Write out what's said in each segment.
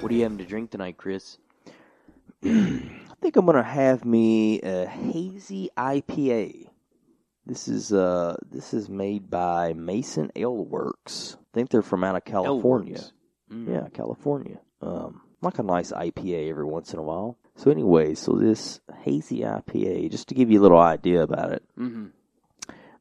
What are you having to drink tonight, Chris? I think I'm gonna have me a hazy IPA. This is uh this is made by Mason Ale Works. I think they're from out of California. Mm. Yeah, California. Um, like a nice IPA every once in a while. So anyway, so this hazy IPA, just to give you a little idea about it, hmm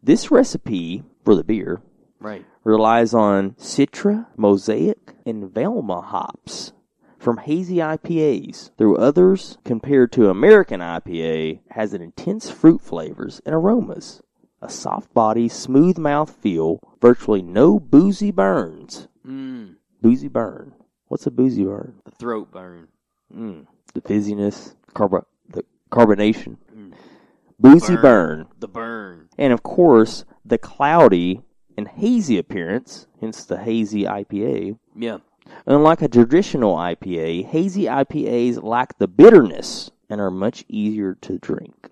this recipe for the beer Right. relies on Citra, Mosaic, and Velma hops from hazy IPAs. Through others, compared to American IPA, has an intense fruit flavors and aromas, a soft body, smooth mouth feel, virtually no boozy burns. Mm. Boozy burn. What's a boozy burn? The throat burn. Mm. The fizziness, carb- the carbonation. Mm. Boozy Burn. burn. The burn. And of course, the cloudy and hazy appearance, hence the hazy IPA. Yeah. Unlike a traditional IPA, hazy IPAs lack the bitterness and are much easier to drink.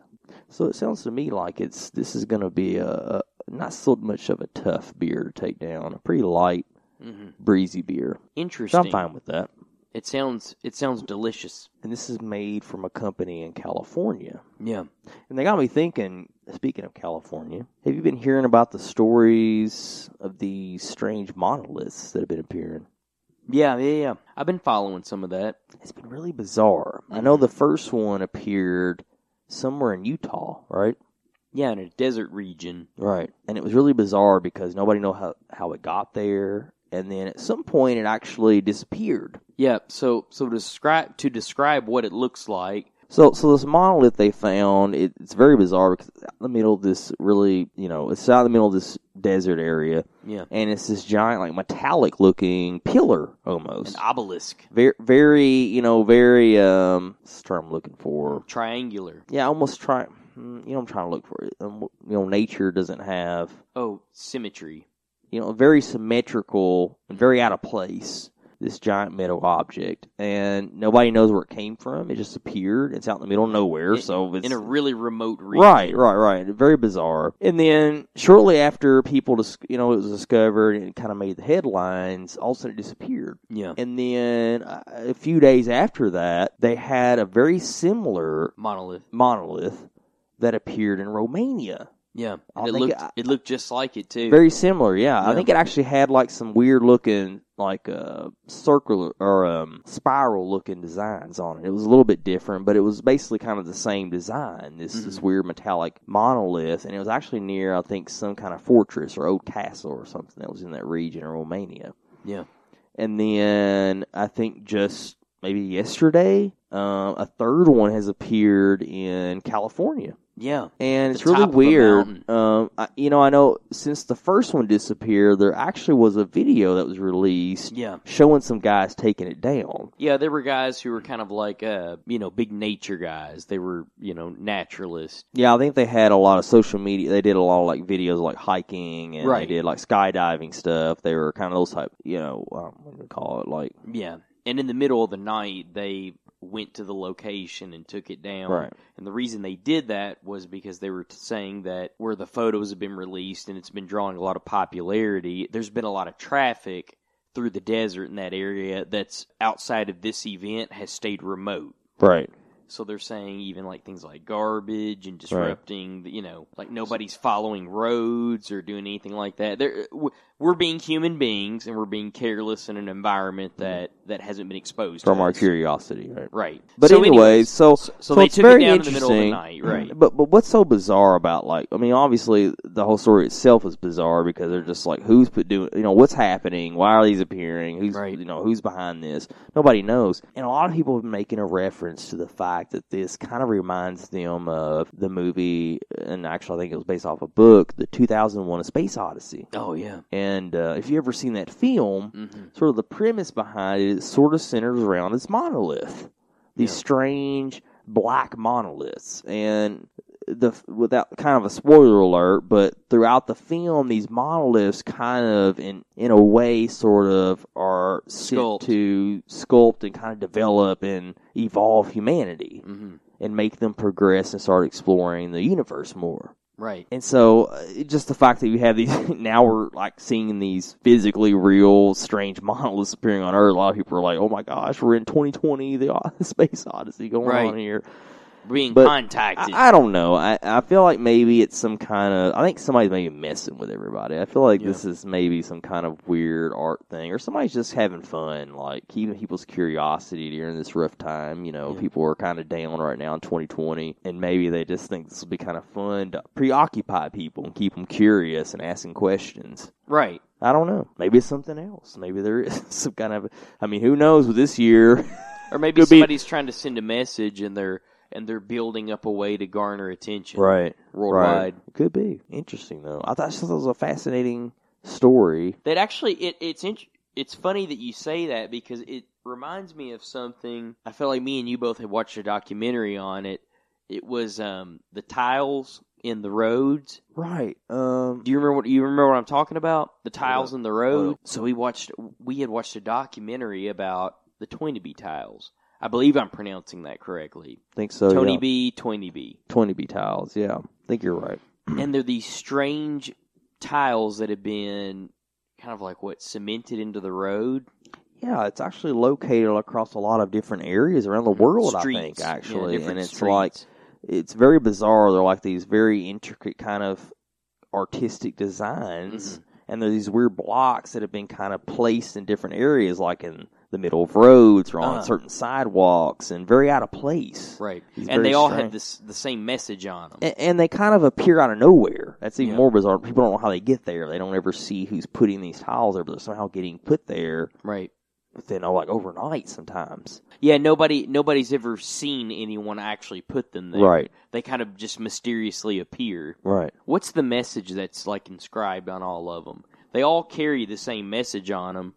So it sounds to me like it's this is going to be a, a not so much of a tough beer to take down, a pretty light, hmm breezy beer. So Interesting. I'm fine with that. It sounds. It sounds delicious. And this is made from a company in California. Yeah. And they got me thinking, speaking of California, have you been hearing about the stories of these strange monoliths that have been appearing? Yeah. Yeah. Yeah. I've been following some of that. It's been really bizarre. I know mm-hmm. the first one appeared somewhere in Utah, right? Yeah, in a desert region. Right. And it was really bizarre because nobody knew how, how it got there. And then at some point it actually disappeared. Yeah. So so to describe to describe what it looks like. So, so this monolith they found, it, it's very bizarre because it's out in the middle of this really, you know, it's out in the middle of this desert area, Yeah. and it's this giant, like metallic looking pillar almost. An obelisk. Very, very, you know, very, um, what's the term I'm looking for? Triangular. Yeah, almost try, mm, you know, I'm trying to look for it. Um, you know, nature doesn't have, Oh, symmetry. you know, very symmetrical and very out of place. This giant metal object, and nobody knows where it came from. It just appeared. It's out in the middle of nowhere, In- so it's In a really remote region. Right, right, right. Very bizarre. And then shortly after people, dis- you know, it was discovered and kind of made the headlines. All of a sudden, it disappeared. Yeah. And then uh, a few days after that, they had a very similar Monolith. monolith that appeared in Romania. Yeah. It looked. I- it looked just like it too. Very similar, yeah. I think it actually had like some weird looking, like uh, circular or um, spiral looking designs on it. It was a little bit different, but it was basically kind of the same design. This this Mhm. weird metallic monolith, and it was actually near, I think, some kind of fortress or old castle or something that was in that region in Romania. Yeah. And then I think just maybe yesterday, uh, a third one has appeared in California. Yeah. And it's really top of a weird. Um, I, you know, I know since the first one disappeared, there actually was a video that was released Yeah. showing some guys taking it down. Yeah, there were guys who were kind of like, uh, you know, big nature guys. They were, you know, naturalists. Yeah, I think they had a lot of social media. They did a lot of like videos like hiking and Right. they did like skydiving stuff. They were kind of those type, you know, um, what do we call it? Like, Yeah. And in the middle of the night, they went to the location and took it down. Right. And the reason they did that was because they were saying that where the photos have been released and it's been drawing a lot of popularity, there's been a lot of traffic through the desert in that area that's outside of this event has stayed remote. right. So they're saying even like things like garbage and disrupting, the, you know, like nobody's following roads or doing anything like that. They're, we're being human beings and we're being careless in an environment mm-hmm. that that hasn't been exposed From our us. curiosity, right? Right. But So anyways, so so, so they it's took very it down in the middle of the interesting. night, right? Mm-hmm. But but what's so bizarre about like I mean obviously the whole story itself is bizarre because they're just like who's put doing you know what's happening why are these appearing who's Right. you know who's behind this nobody knows and a lot of people have been making a reference to the fact that this kind of reminds them of the movie and actually I think it was based off a book the 2001 A Space Odyssey Oh yeah. and uh, if you ever seen that film hmm sort of the premise behind it, it sort of centers around this monolith, these Yeah. strange black monoliths, and the without kind of a spoiler alert, but throughout the film, these monoliths kind of in in a way sort of are Sculpt. to sculpt and kind of develop and evolve humanity hmm and make them progress and start exploring the universe more. Right. And so, uh, just the fact that you have these now we're like seeing these physically real strange monoliths appearing on Earth. A lot of people are like, "Oh my gosh, we're in 2020, the space odyssey going Right. on here." Being But contacted. I, I don't know. I, I feel like maybe it's some kind of. I think somebody's maybe messing with everybody. I feel like Yeah. this is maybe some kind of weird art thing, or somebody's just having fun, like keeping people's curiosity during this rough time. You know, Yeah. people are kind of down right now in 2020, and maybe they just think this will be kind of fun to preoccupy people and keep them curious and asking questions. right. I don't know. Maybe it's something else. Maybe there is some kind of. I mean, who knows with this year? Or maybe Could be- somebody's trying to send a message and they're and they're building up a way to garner attention. right. Worldwide. Right. Could be interesting though. I thought I just thought it was a fascinating story. That actually it, it's int- it's funny that you say that because it reminds me of something. I felt like me and you both had watched a documentary on it. It was um, the tiles in the roads. Right. Um. Do you remember what you remember what I'm talking about? The tiles in the road. Well- so we watched we had watched a documentary about the Toynbee tiles. I believe I'm pronouncing that correctly. think so. Tony yeah. B, Toynbee B. Twenty B tiles. Yeah. I think you're right. and they're these strange tiles that have been kind of like what cemented into the road. Yeah, it's actually located across a lot of different areas around the world. I think Streets. Yeah, actually, and it's streets. like it's very bizarre. They're like these very intricate kind of artistic designs, Mhm. And they're these weird blocks that have been kind of placed in different areas, like in the middle of roads or on Uh-huh. certain sidewalks, and very out of place. right, He's and they all strange. had this the same message on them. And, and they kind of appear out of nowhere. That's even Yeah. more bizarre. People don't know how they get there. They don't ever see who's putting these tiles there, but they're somehow getting put there right. Within, oh, like overnight sometimes. Yeah, nobody nobody's ever seen anyone actually put them there. Right. They kind of just mysteriously appear. Right. What's the message that's like inscribed on all of them? They all carry the same message on them.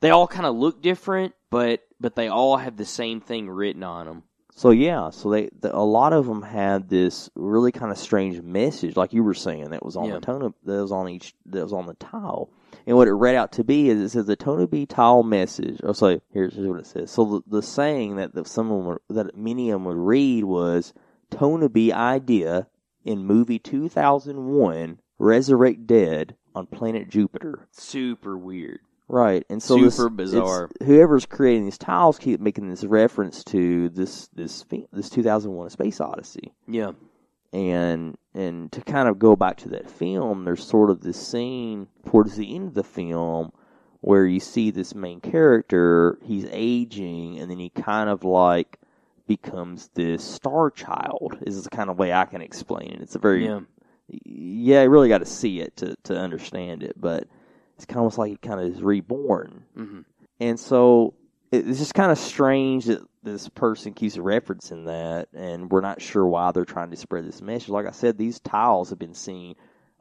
They all kind of look different, but but they all have the same thing written on them. So yeah, so they the, a lot of them had this really kind of strange message, like you were saying, that was on Yeah. the tone of, that was on each that was on the tile, and what it read out to be is it says the Toynbee tile message. Oh, so here's, here's what it says. So the, the saying that the, someone would, that many of them would read was Toynbee idea in movie 2001 Resurrect Dead on planet Jupiter. Super weird. Right, and so Super this, bizarre. Whoever's creating these tiles keep making this reference to this this this 2001: Space Odyssey, Yeah. And and to kind of go back to that film, there's sort of this scene towards the end of the film where you see this main character, he's aging, and then he kind of like becomes this star child. Is the kind of way I can explain it. It's a very Yeah. yeah, you really got to see it to to understand it, but it's kind of like he kind of is reborn. hmm And so it's just kind of strange that this person keeps referencing that, and we're not sure why they're trying to spread this message. Like I said, these tiles have been seen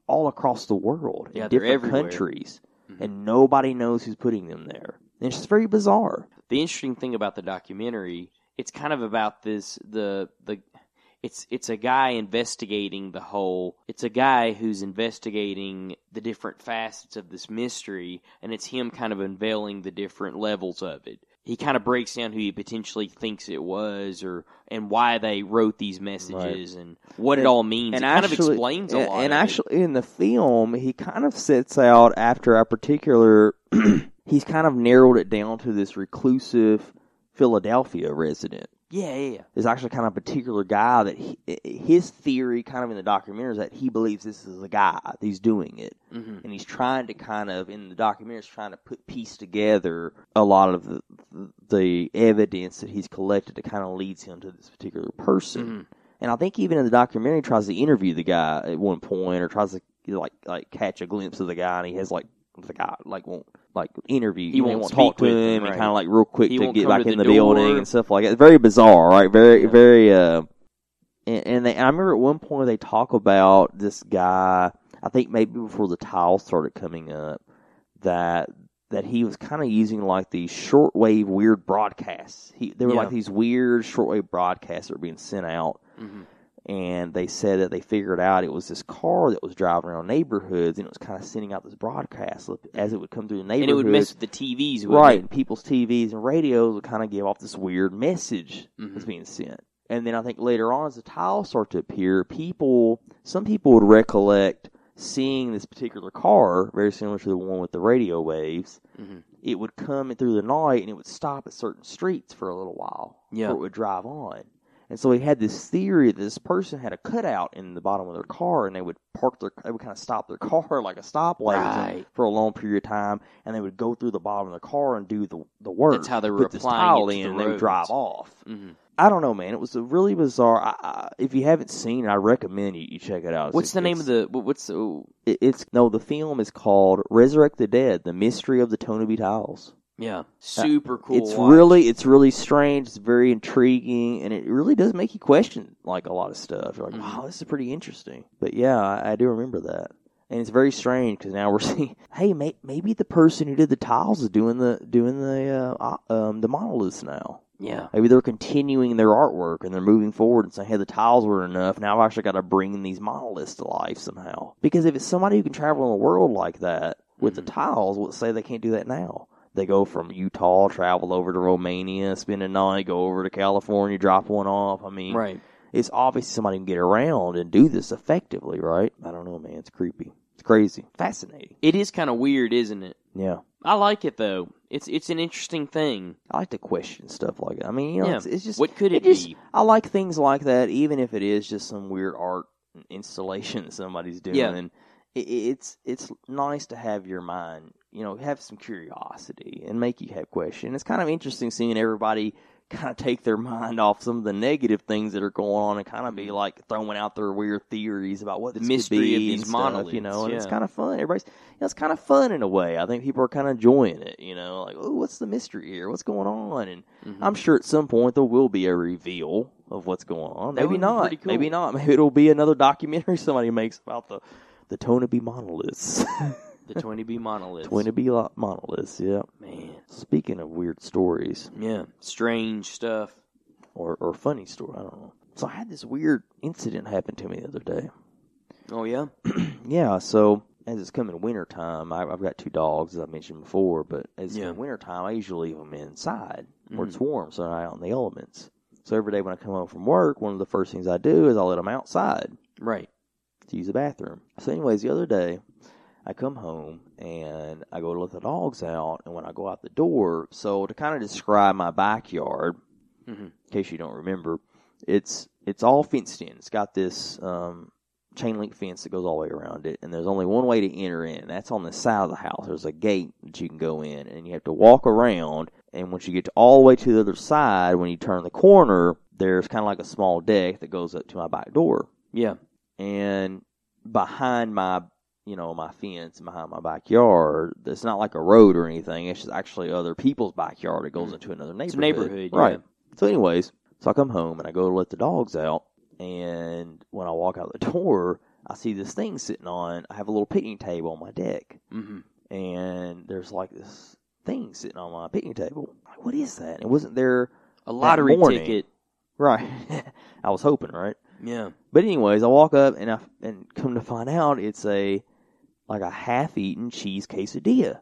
all across the world Yeah, in different countries, Mhm. and nobody knows who's putting them there. And it's just very bizarre. The interesting thing about the documentary, it's kind of about this the the it's it's a guy investigating the whole it's a guy who's investigating the different facets of this mystery and it's him kind of unveiling the different levels of it. He kind of breaks down who he potentially thinks it was or and why they wrote these messages and what it all means. it kind of explains a and, lot And of it. actually, in the film, he kind of sets out after a particular. he's kind of narrowed it down to this reclusive Philadelphia resident. Yeah, yeah, yeah. There's actually kind of a particular guy that he, his theory, kind of in the documentary, is that he believes this is the guy that's doing it, hmm and he's trying to kind of in the documentary, is trying to put piece together a lot of the the evidence that he's collected that kind of leads him to this particular person. hmm And I think even in the documentary, he tries to interview the guy at one point, or tries to like like catch a glimpse of the guy, and he has like the guy like won't like interview. He you won't won't talk to him, and kind of like real quick He to get back to in the the, building and stuff like that. It's very bizarre, right? Very Yeah. very. uh and, and they, I remember at one point they talk about this guy. I think maybe before the tiles started coming up, that that he was kind of using like these shortwave weird broadcasts. He they were Yeah. like these weird shortwave broadcasts that were being sent out hmm and they said that they figured out it was this car that was driving around neighborhoods and it was kind of sending out this broadcast as it would come through the neighborhood. And it would mess with the TVs, right, it? and people's TVs and radios would kind of give off this weird message Mhm. that's being sent. And then I think later on, as the tiles start to appear, people, some people would recollect seeing this particular car, very similar to the one with the radio waves. Mhm. It would come through the night and it would stop at certain streets for a little while Yeah. before it would drive on. And so he had this theory that this person had a cutout in the bottom of their car, and they would park their, they would kind of stop their car like a stoplight Right. for a long period of time, and they would go through the bottom of the car and do the the work. That's how they were put this tile in, the and they would drive off. hmm I don't know, man. It was a really bizarre. I, I, if you haven't seen it, I recommend you, you check it out. What's the name of the? what- What's the? It, it's no. The film is called "Resurrect the Dead: The Mystery of the Toynbee Tiles." Yeah, super cool. It's watch. really, it's really strange. It's very intriguing, and it really does make you question like a lot of stuff. You're like, Mhm. wow, this is pretty interesting. But yeah, I, I do remember that, and it's very strange because now we're seeing, hey, may, maybe the person who did the tiles is doing the doing the uh, uh, um, the monoliths now. yeah. Maybe they're continuing their artwork and they're moving forward and saying, hey, the tiles were enough. Now I've actually got to bring these monoliths to life somehow. Because if it's somebody who can travel in the world like that with Mhm. the tiles, let's say they can't do that now. They go from Utah, travel over to Romania, spend a night, go over to California, drop one off. I mean, Right. it's obvious somebody can get around and do this effectively, right? I don't know, man. It's creepy. It's crazy. Fascinating. It is kind of weird, isn't it? Yeah. I like it though. It's it's an interesting thing. I like to question stuff like that. I mean, you know, Yeah. it's, it's just What could it, just, be? I like things like that, even if it is just some weird art installation that somebody's doing. Yeah. And it, it's it's nice to have your mind, you know, have some curiosity and make you have questions. It's kind of interesting seeing everybody kind of take their mind off some of the negative things that are going on and kind of be like throwing out their weird theories about what The mystery be of these stuff, you know, monoliths, and it's kind of fun. Everybody's, you know, it's kind of fun in a way. I think people are kind of enjoying it, you know, like, oh, what's the mystery here? What's going on? And Mhm. I'm sure at some point there will be a reveal of what's going on. Maybe not. cool. Maybe not. Maybe it'll be another documentary somebody makes about the the Toynbee monoliths. The twenty B monoliths. Toynbee lo- monoliths. Yeah. Man. Speaking of weird stories Yeah. Strange stuff. or or funny story, I don't know. So I had this weird incident happen to me the other day. Oh yeah. yeah. So. As it's coming winter time, I, I've got two dogs, as I mentioned before. But as Yeah. coming winter time, I usually leave them inside where Mhm. it's warm, so they're not out in the elements. So every day when I come home from work, one of the first things I do is I let them outside Right. to use the bathroom. So, anyways, the other day, I come home and I go to let the dogs out, and when I go out the door, so to kind of describe my backyard, Mhm. in case you don't remember, it's it's all fenced in. It's got this um, chain link fence that goes all the way around it, and there's only one way to enter in. That's on the side of the house. There's a gate that you can go in, and you have to walk around. And once you get to all the way to the other side, when you turn the corner, there's kind of like a small deck that goes up to my back door Yeah. and behind my you know my fence behind my backyard. It's not like a road or anything. It's just actually other people's backyard it goes into another neighborhood It's a neighborhood, right yeah. so anyways so i come home and i go to let the dogs out. And when i walk out the door i see this thing sitting on i have a little picnic table on my deck. Hmm and there's like this thing sitting on my picnic table. Like what is that? And it wasn't there A lottery ticket. right. I was hoping right? Yeah. but anyways, I walk up and I and come to find out it's a like a half-eaten cheese quesadilla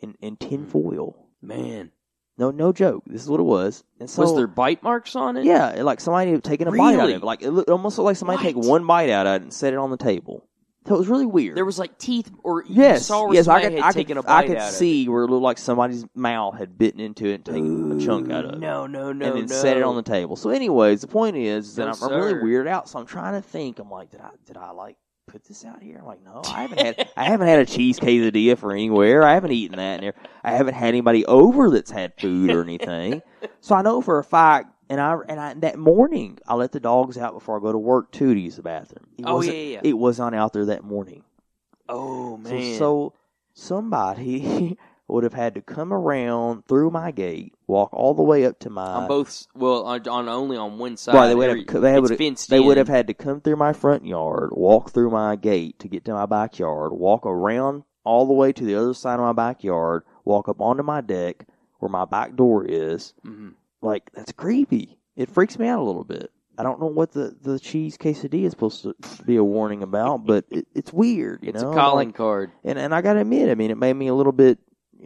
in in tin hmm. foil. Man. No, no joke. This is what it was. And so Was there bite marks on it? yeah, like somebody had taken a bite out of it. Like it looked, almost looked like somebody take one bite out of it and set it on the table. So it was really weird. There was like teeth, or you yes, saw where yes, I somebody could, had I taken could, a bite I could out of see where it looked like somebody's mouth had bitten into it and taken a chunk out of it. No, no, no, and then no. set it on the table. So, anyways, the point is, is that No, I'm, I'm really sir. weirded out. So I'm trying to think. I'm like, did I did I like put this out here? I'm like, no, I haven't had I haven't had a cheese quesadilla for anywhere. I haven't eaten that in there. I haven't had anybody over that's had food or anything. so I know for a fact. And I and I that morning I let the dogs out before I go to work too to use the bathroom. It Oh, yeah, yeah. It was not out there that morning. Oh So, man. so somebody would have had to come around through my gate, walk all the way up to my on both, well, on, on only on one side. Right, they would Every- have. They would. fenced They would have had to come through my front yard, walk through my gate to get to my backyard, walk around all the way to the other side of my backyard, walk up onto my deck where my back door is. Mhm. Like that's creepy. It freaks me out a little bit. I don't know what the, the cheese quesadilla is supposed to be a warning about, but it, it's weird. You It's know, a calling Like, card. and and I gotta admit, I mean, it made me a little bit.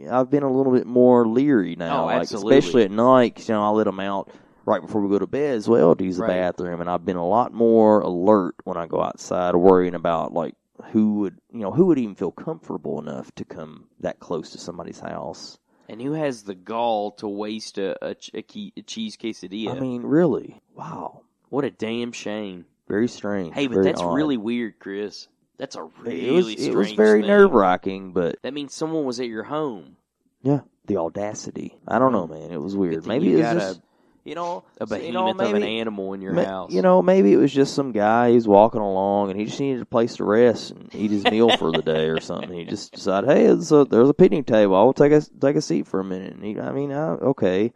I've been a little bit more leery now, Oh, like absolutely. especially at night. 'cause, you know, I let them out right before we go to bed as well to use the Right. bathroom, and I've been a lot more alert when I go outside, worrying about like who would you know who would even feel comfortable enough to come that close to somebody's house. And who has the gall to waste a, a, a, key, a cheese quesadilla? I mean, really, wow, what a damn shame. very strange. Hey, but that's odd. really weird, Chris. That's a really it was strange it was very nerve wracking, but That means someone was at your home. yeah, the audacity. I don't know, man. It was weird. Maybe you it was got just you know A behemoth you know, of an maybe- animal in your Ma- house. You know, maybe it was just some guy he's walking along and he just needed a place to rest and eat his meal for the day or something. He just decided, hey, there's a, there's a picnic table. I'll take a take a seat for a minute. And he, I mean, okay,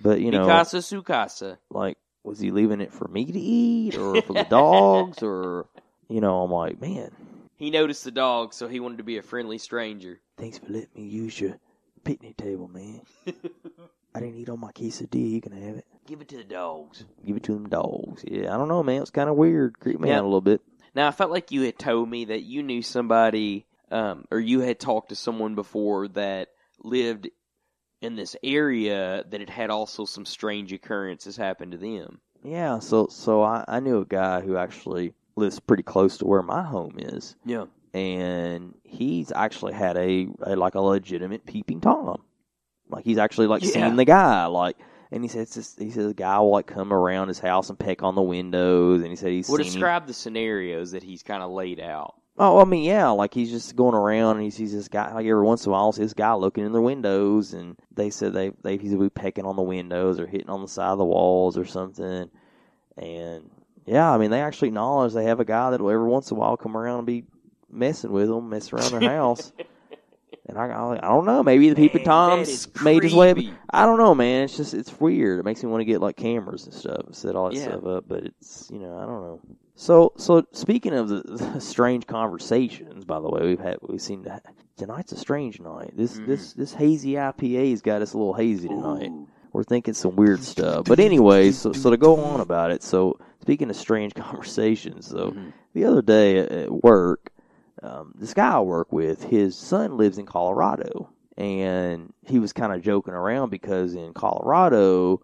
but you know, Mikasa Sukasa. like, was he leaving it for me to eat or for the dogs or you know? I'm like, man, He noticed the dog, so he wanted to be a friendly stranger. thanks for letting me use your picnic table, man. I didn't eat all my quesadilla. You can have it. Give it to the dogs. Give it to them dogs. Yeah, I don't know, man. It's kind of weird. Creep me out a little bit. Now, I felt like you had told me that you knew somebody, um, or you had talked to someone before that lived in this area that had had also some strange occurrences happen to them. Yeah, so so I, I knew a guy who actually lives pretty close to where my home is, Yeah. and he's actually had a, a like a legitimate peeping tom, like he's actually like Yeah. seen the guy, like, and he said just, he said the guy will like come around his house and peck on the windows, and he said he's Well, seen him- describe the scenarios that he's kind of laid out. Oh, I mean, yeah, like he's just going around and he sees this guy. Like every once in a while, see this guy looking in their windows, and they said they they he's be pecking on the windows or hitting on the side of the walls or something. And yeah, I mean, they actually acknowledge they have a guy that will every once in a while come around and be messing with them, mess around their house. And I, I, I don't know. Maybe the peeping toms made his way. Up. I don't know, man. It's just it's weird. It makes me want to get like cameras and stuff and set all that Yeah. stuff up. But it's you know I don't know. So so speaking of the, the strange conversations, by the way, we've had we've seen that tonight's a strange night. This Mhm. this this hazy IPA's got us a little hazy tonight. Ooh. We're thinking some weird stuff. But anyway, so so to go on about it. So speaking of strange conversations, so Mhm. the other day at- at work, um, this guy I work with, his son lives in Colorado, and he was kind of joking around because in Colorado,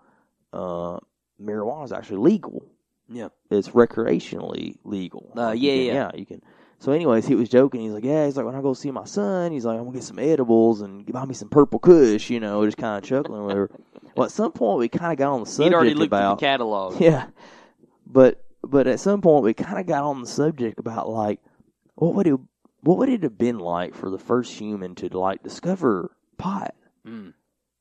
uh, marijuana is actually legal. Yeah. It's recreationally legal. Uh, yeah, can- yeah. yeah. You can. So, anyways, he was joking. He's like, "Yeah." He's like, "When I go see my son, he's like, I'm gonna get some edibles and buy me some purple Kush." You know, just kind of chuckling with her. Well, at some point, we kind of got on the He'd subject already looked about at the catalog. yeah, but but at some point we kind of got on the subject about like what would it what would it have been like for the first human to like discover pot Mm.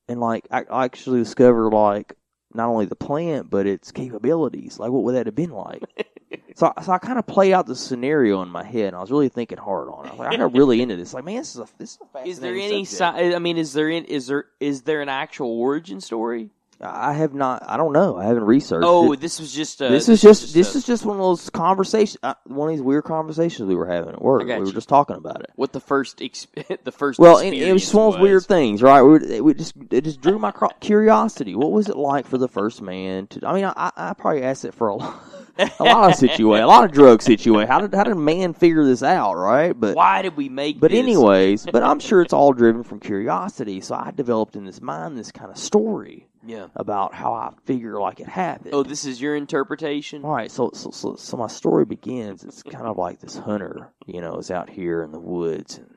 and like I actually discover like not only the plant but its capabilities. Like what would that have been like? so so I kind of play out the scenario in my head. and I was really thinking hard on it. I like I got really into this. Like man, this is a this is a Is there any? subject. Si- I mean, is there in, is there is there an actual origin story? I have not. I don't know. I haven't researched. Oh, it. this was just. A, this is just this a- is just one of those conversations, uh, one of these weird conversations we were having at work. We were just talking about it. what the first the first. Well, and it was just one of those weird things, right? We, we just it just drew my curiosity. What was it like for the first man to? I mean, I, I I probably asked it for a lot, a lot of situation, a lot of drug situation. How did how did man figure this out, right? But Why did we make? but this? anyways, but I'm sure it's all driven from curiosity. So I developed in this mind this kind of story Yeah. about how I figure like it happened. Oh, this is your interpretation. All right, so, so so so my story begins. It's kind of like this hunter, you know, is out here in the woods and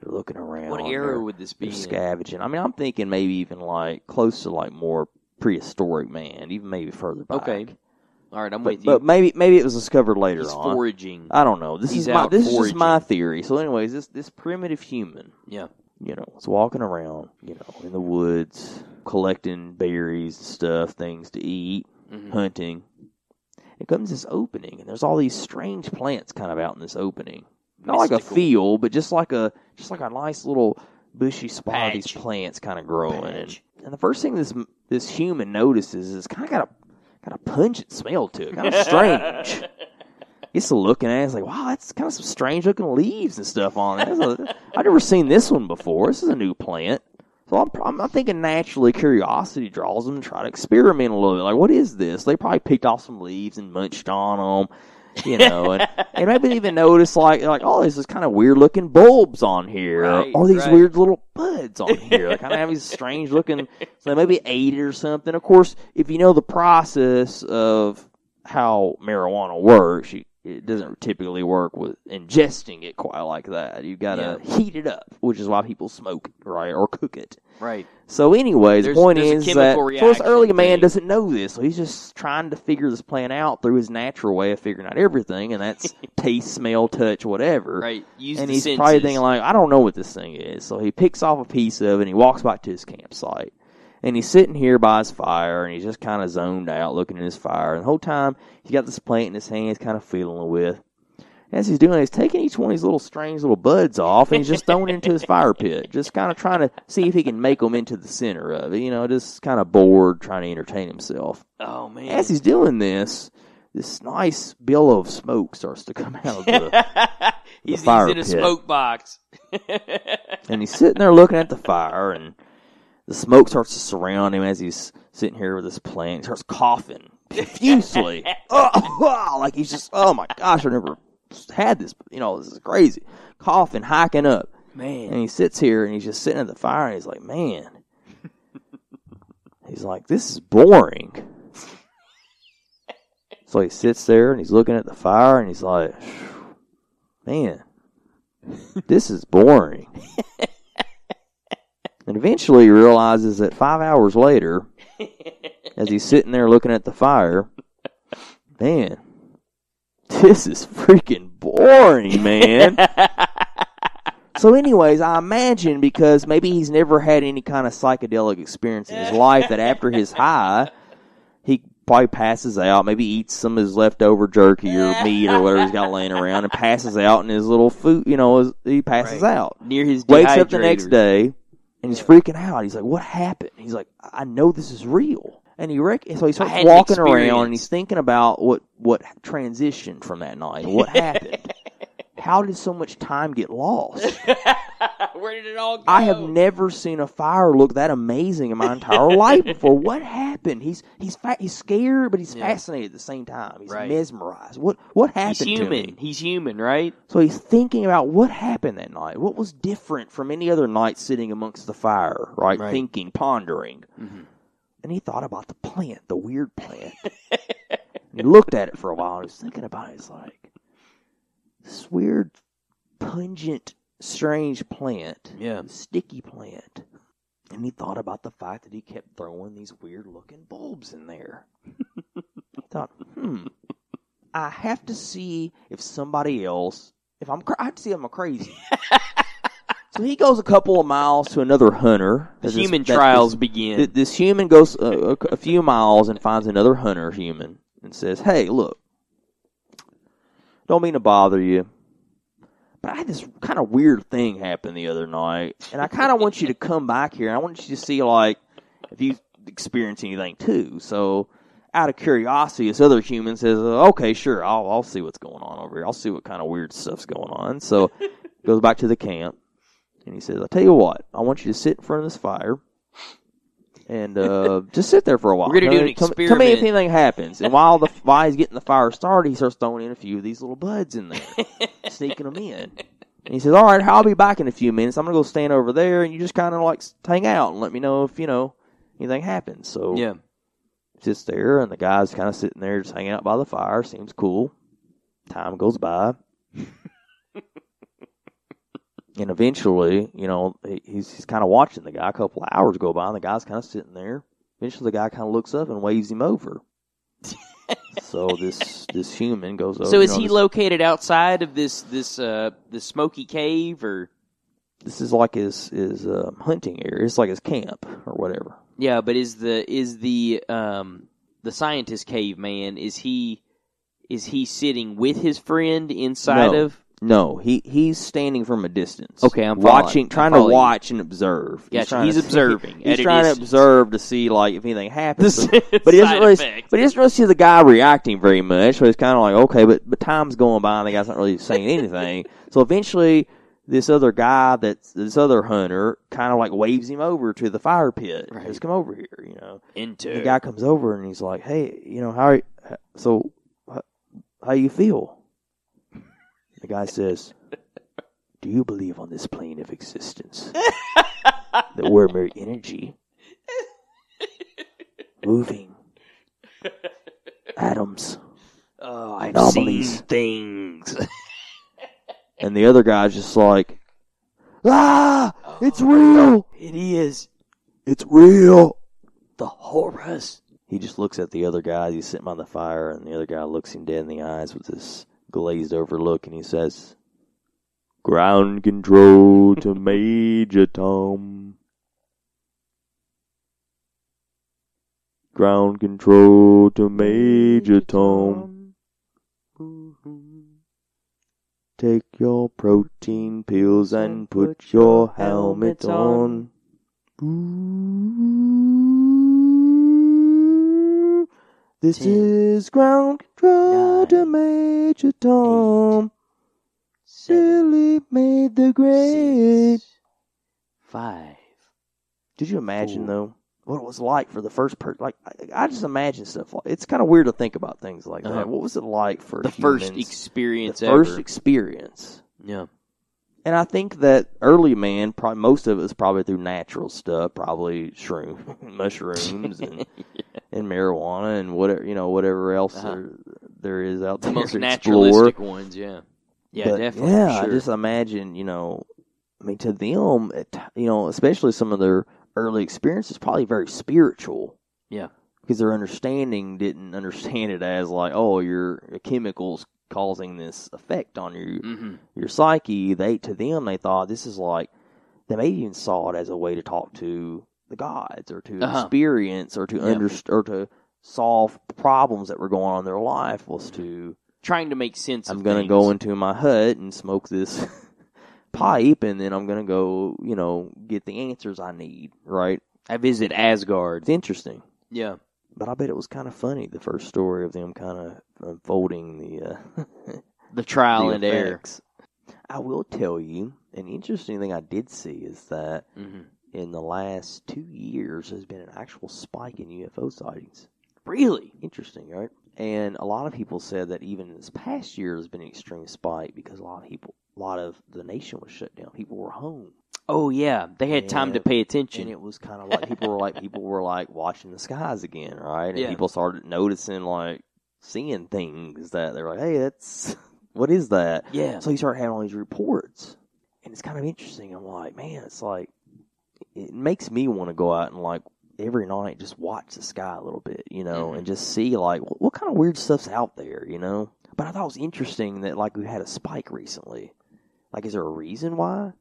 they're looking around. What era would this be? Scavenging. I mean, I'm thinking maybe even like close to like more prehistoric man, even maybe further back. Okay. All right, I'm but, with you. but maybe maybe it was discovered later He's on. foraging. I don't know. This He's is my this is just my theory. So, anyways, this this primitive human, yeah. you know, was walking around, you know, in the woods, collecting berries and stuff, things to eat Mhm. hunting. It comes this opening, and there's all these strange plants kind of out in this opening. Not like a field, but just like a just like a nice little bushy spot of these plants kind of growing. And, and the first thing this this human notices is kind of got a got a pungent smell to it, kind of strange. Gets to looking at it, it's like, wow, that's kind of some strange looking leaves and stuff on it. A- I've never seen this one before. This is a new plant. So I'm, I'm, I'm thinking naturally curiosity draws them to try to experiment a little bit. Like, what is this? They probably picked off some leaves and munched on them. you know, and, and maybe even notice like like oh, there's this kind of weird looking bulbs on here, Right, or these right. weird little buds on here. They kind of have these strange looking. So maybe ate it or something. Of course, if you know the process of how marijuana works, you, it doesn't typically work with ingesting it quite like that. You got to heat it up, which is why people smoke it, right, or cook it. Right. So, anyways, There's- the point there's is that so this early man doesn't know this, so he's just trying to figure this plan out through his natural way of figuring out everything, and that's taste, smell, touch, whatever. Right. Use and he's senses. probably thinking like, I don't know what this thing is. So he picks off a piece of it and he walks back to his campsite. And he's sitting here by his fire and he's just kind of zoned out looking at his fire. And the whole time he's got this plant in his hands, kind of fiddling with. As he's doing it, he's taking each one of these little strange little buds off and he's just throwing it into his fire pit. Just kind of trying to see if he can make them into the center of it. You know, just kind of bored, trying to entertain himself. oh man. As he's doing this, this nice billow of smoke starts to come out of the he's, he's fire in a pit. smoke box. and he's sitting there looking at the fire, and the smoke starts to surround him as he's sitting here with his plant. He starts coughing profusely, oh, oh, like he's just, oh my gosh, I never had this. You know, this is crazy. Coughing, hiking up, Man. and he sits here and he's just sitting at the fire, and he's like, man, he's like, this is boring. So he sits there and he's looking at the fire, and he's like, man, this is boring. And eventually he realizes that five hours later, as he's sitting there looking at the fire, man, this is freaking boring, man. so, anyways, I imagine because maybe he's never had any kind of psychedelic experience in his life that after his high, he probably passes out, maybe eats some of his leftover jerky or meat or whatever he's got laying around and passes out in his little food, you know, he passes Right. out Near his wakes up the next day and he's freaking out. He's like, "What happened?" He's like, "I know this is real." And he rec- so he starts walking around and he's thinking about what what transitioned from that night. What happened? How did so much time get lost? Where did it all go? I have never seen a fire look that amazing in my entire life before. What happened? He's he's fa- he's scared, but he's Yeah. fascinated at the same time. He's Right. mesmerized. What what happened He's to me? human. He's human, right? So he's thinking about what happened that night. What was different from any other night sitting amongst the fire, right? Right. Thinking, pondering. Mhm. And he thought about the plant, the weird plant. and he looked at it for a while and he was thinking about it. It's like this weird, pungent, strange plant, Yeah. sticky plant. And he thought about the fact that he kept throwing these weird looking bulbs in there. he thought, hmm, I have to see if somebody else, if I'm, I have to see if I'm crazy. so he goes a couple of miles to another hunter. The human that- trials this- begin. This human goes uh, a, a few miles and finds another hunter human and says, "Hey, look, don't mean to bother you, but I had this kind of weird thing happen the other night, and I kind of want you to come back here. I want you to see like if you experience anything too. So." Out of curiosity, this other human says, uh, "Okay, sure, I'll I'll see what's going on over here. I'll see what kind of weird stuff's going on." So, goes back to the camp, and he says, "I'll tell you what. I want you to sit in front of this fire, and uh, just sit there for a while. We're gonna Tell do me- an tell me- Tell me if experiment. anything happens. And while the while he's getting the fire started, he starts throwing in a few of these little buds in there, sneaking them in. And he says, "All right, I'll be back in a few minutes. I'm gonna go stand over there, and you just kind of like hang out and let me know if you know anything happens." So yeah. sits there, and the guy's kind of sitting there just hanging out by the fire. Seems cool. Time goes by. And eventually, you know, he's, he's kind of watching the guy. A couple of hours go by, and the guy's kind of sitting there. Eventually, the guy kind of looks up and waves him over. so this this human goes over. So you is know, he this, located outside of this this uh this smoky cave or This is like his his um, hunting area. It's like his camp or whatever. yeah? But is the is the um the scientist caveman is he is he sitting with his friend inside No. of? No, he he's standing from a distance. Okay, I'm following. watching, I'm trying to following watch and observe. Gotcha. trying He's to- observing He's trying to observe to see like if anything happens. But, he doesn't really. But he doesn't really see the guy reacting very much. So he's kind of like, okay, but but time's going by and the guy's not really saying anything. so eventually, this other guy that's this other hunter kind of like waves him over to the fire pit. Right. Just come over here, you know. Into The guy comes over and he's like, "Hey, you know, how? Are you, so, how- how you feel? The guy says, Do you believe on this plane of existence that we're mere energy moving atoms? Oh, I've Anomalies. seen things. And the other guy's just like, Ah, it's real! it is It's real! the Horus. He just looks at the other guy. He's sitting by the fire, and the other guy looks him dead in the eyes with this glazed over look, and he says, Ground control to Major Tom. Ground control to Major Tom. Take your protein pills and put your helmet on. This Ten, is ground control to Major Tom. Seven, Billy made the grade. six, five. Did you imagine four. though what it was like for the first person? Like I, I just imagine stuff like it's kind of weird to think about things like Uh-huh. that. What was it like for The first experience the first ever. experience? yeah. And I think that early man, probably most of it was probably through natural stuff, probably shroom, mushrooms, and, and marijuana, and whatever you know, whatever else Uh-huh. there, there is out The there most naturalistic explore. ones, yeah. Yeah, But, definitely. Yeah, sure. I just imagine, you know, I mean, to them, it, you know, especially some of their early experiences, probably very spiritual. Yeah. because their understanding didn't understand it as like, oh, your chemicals causing this effect on your hmm your psyche. They to them they thought this is like they maybe even saw it as a way to talk to the gods or to Uh-huh. experience or to underst or to solve problems that were going on in their life was to Trying to make sense I'm of gonna go into my hut and smoke this pipe and then I'm gonna go, you know, get the answers I need, right? I visit Asgard. It's interesting. Yeah. But I bet it was kind of funny the first story of them kind of unfolding the uh, The trial the and error. I will tell you an interesting thing I did see is that hmm in the last two years there's been an actual spike in UFO sightings. Really? Interesting, right? And a lot of people said that even in this past year there's been an extreme spike because a lot of people, a lot of the nation was shut down. People were home, Oh yeah, they had time to And- pay and attention. it was kind of like people were like people were like watching the skies again, right? And Yeah. people started noticing like seeing things that they're like, hey, that's what is that? yeah. So you start having all these reports, and it's kind of interesting. I'm like, man, it's like it makes me want to go out and like every night just watch the sky a little bit, you know, Mhm. and just see like what, what kind of weird stuff's out there, you know. But I thought it was interesting that like we had a spike recently. Like, is there a reason why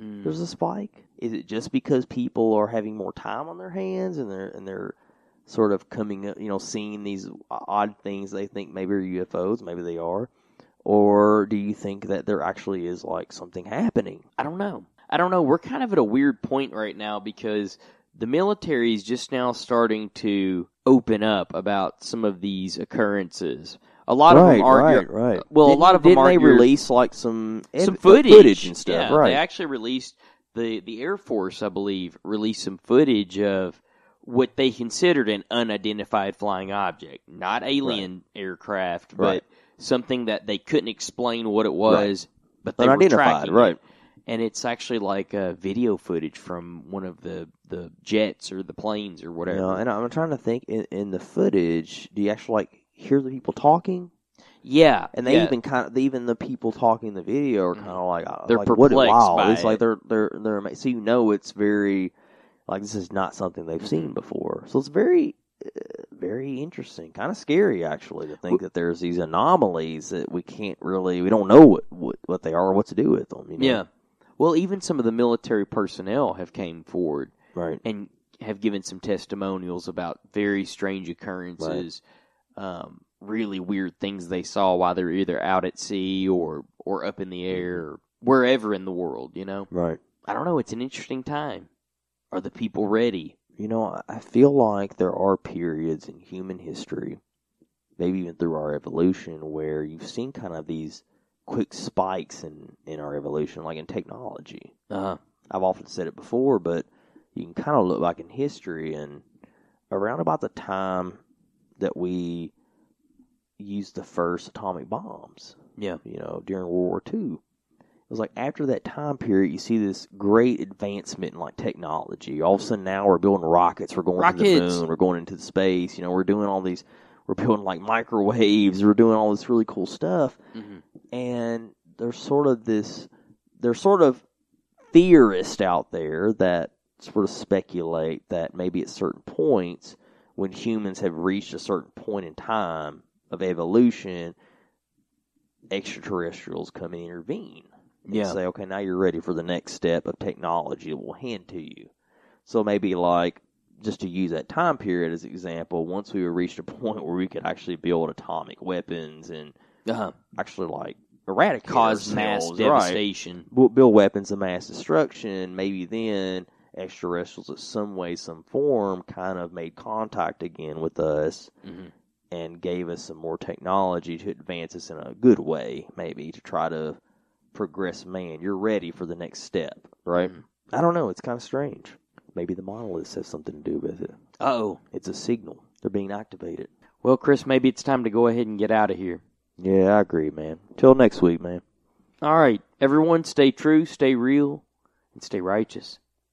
Mm. there's a spike? Is it just because people are having more time on their hands and they're and they're sort of coming, up, you know, seeing these odd things they think maybe are UFOs, maybe they are, or do you think that there actually is like something happening? I don't know. I don't know. We're kind of at a weird point right now because the military is just now starting to open up about some of these occurrences. A lot of them are right, right. well, a Didn't- lot of them didn't are they your- release like some some uh, ev- footage, and stuff, Yeah, right? They actually released the the Air Force, I believe, released some footage of what they considered an unidentified flying object, not alien aircraft, but Right. something that they couldn't explain what it was, but they were tracking right. it. And it's actually like uh, video footage from one of the, the jets or the planes or whatever. Know, and I'm trying to think in, in the footage, do you actually like hear the people talking? yeah, And they yeah. even kind of, even the people talking in the video are kind of like, uh, They're like, what, perplexed wow, by it's like they're they're they're so you know it's very like this is not something they've seen before. So it's very uh, very interesting, kind of scary actually to think that there's these anomalies that we can't really we don't know what what, what they are or what to do with them. You know? yeah. Well, even some of the military personnel have came forward right. and have given some testimonials about very strange occurrences, um, really weird things they saw while they were either out at sea or or up in the air or wherever in the world. You know, Right. I don't know. It's an interesting time. Are the people ready? You know, I feel like there are periods in human history, maybe even through our evolution, where you've seen kind of these quick spikes in, in our evolution, like in technology. Uh, I've often said it before, but you can kind of look back in history, and around about the time that we used the first atomic bombs. Yeah. You know, during World War II. It was like after that time period, you see this great advancement in like technology. All of a sudden, now we're building rockets. We're going to the Rockets. moon. We're going into the space. You know, we're doing all these. We're building like microwaves. We're doing all this really cool stuff. Mhm. And there's sort of this. There's sort of theorists out there that sort of speculate that maybe at certain points, when humans have reached a certain point in time of evolution, extraterrestrials come and intervene and Yeah. say, okay, now you're ready for the next step of technology that we'll hand to you. So maybe like just to use that time period as an example, once we reached a point where we could actually build atomic weapons and Uh-huh. actually like eradicate Cause mass right? devastation. Bu- build weapons of mass destruction, maybe then extraterrestrials in some way, some form, kind of made contact again with us Mhm. and gave us some more technology to advance us in a good way, maybe to try to progress man. You're ready for the next step, right? Mhm. I don't know. It's kind of strange. Maybe the monoliths have something to do with it. Oh. It's a signal. They're being activated. Well, Chris, maybe it's time to go ahead and get out of here. Yeah, I agree, man. Till next week, man. All right. Everyone, stay true, stay real, and stay righteous.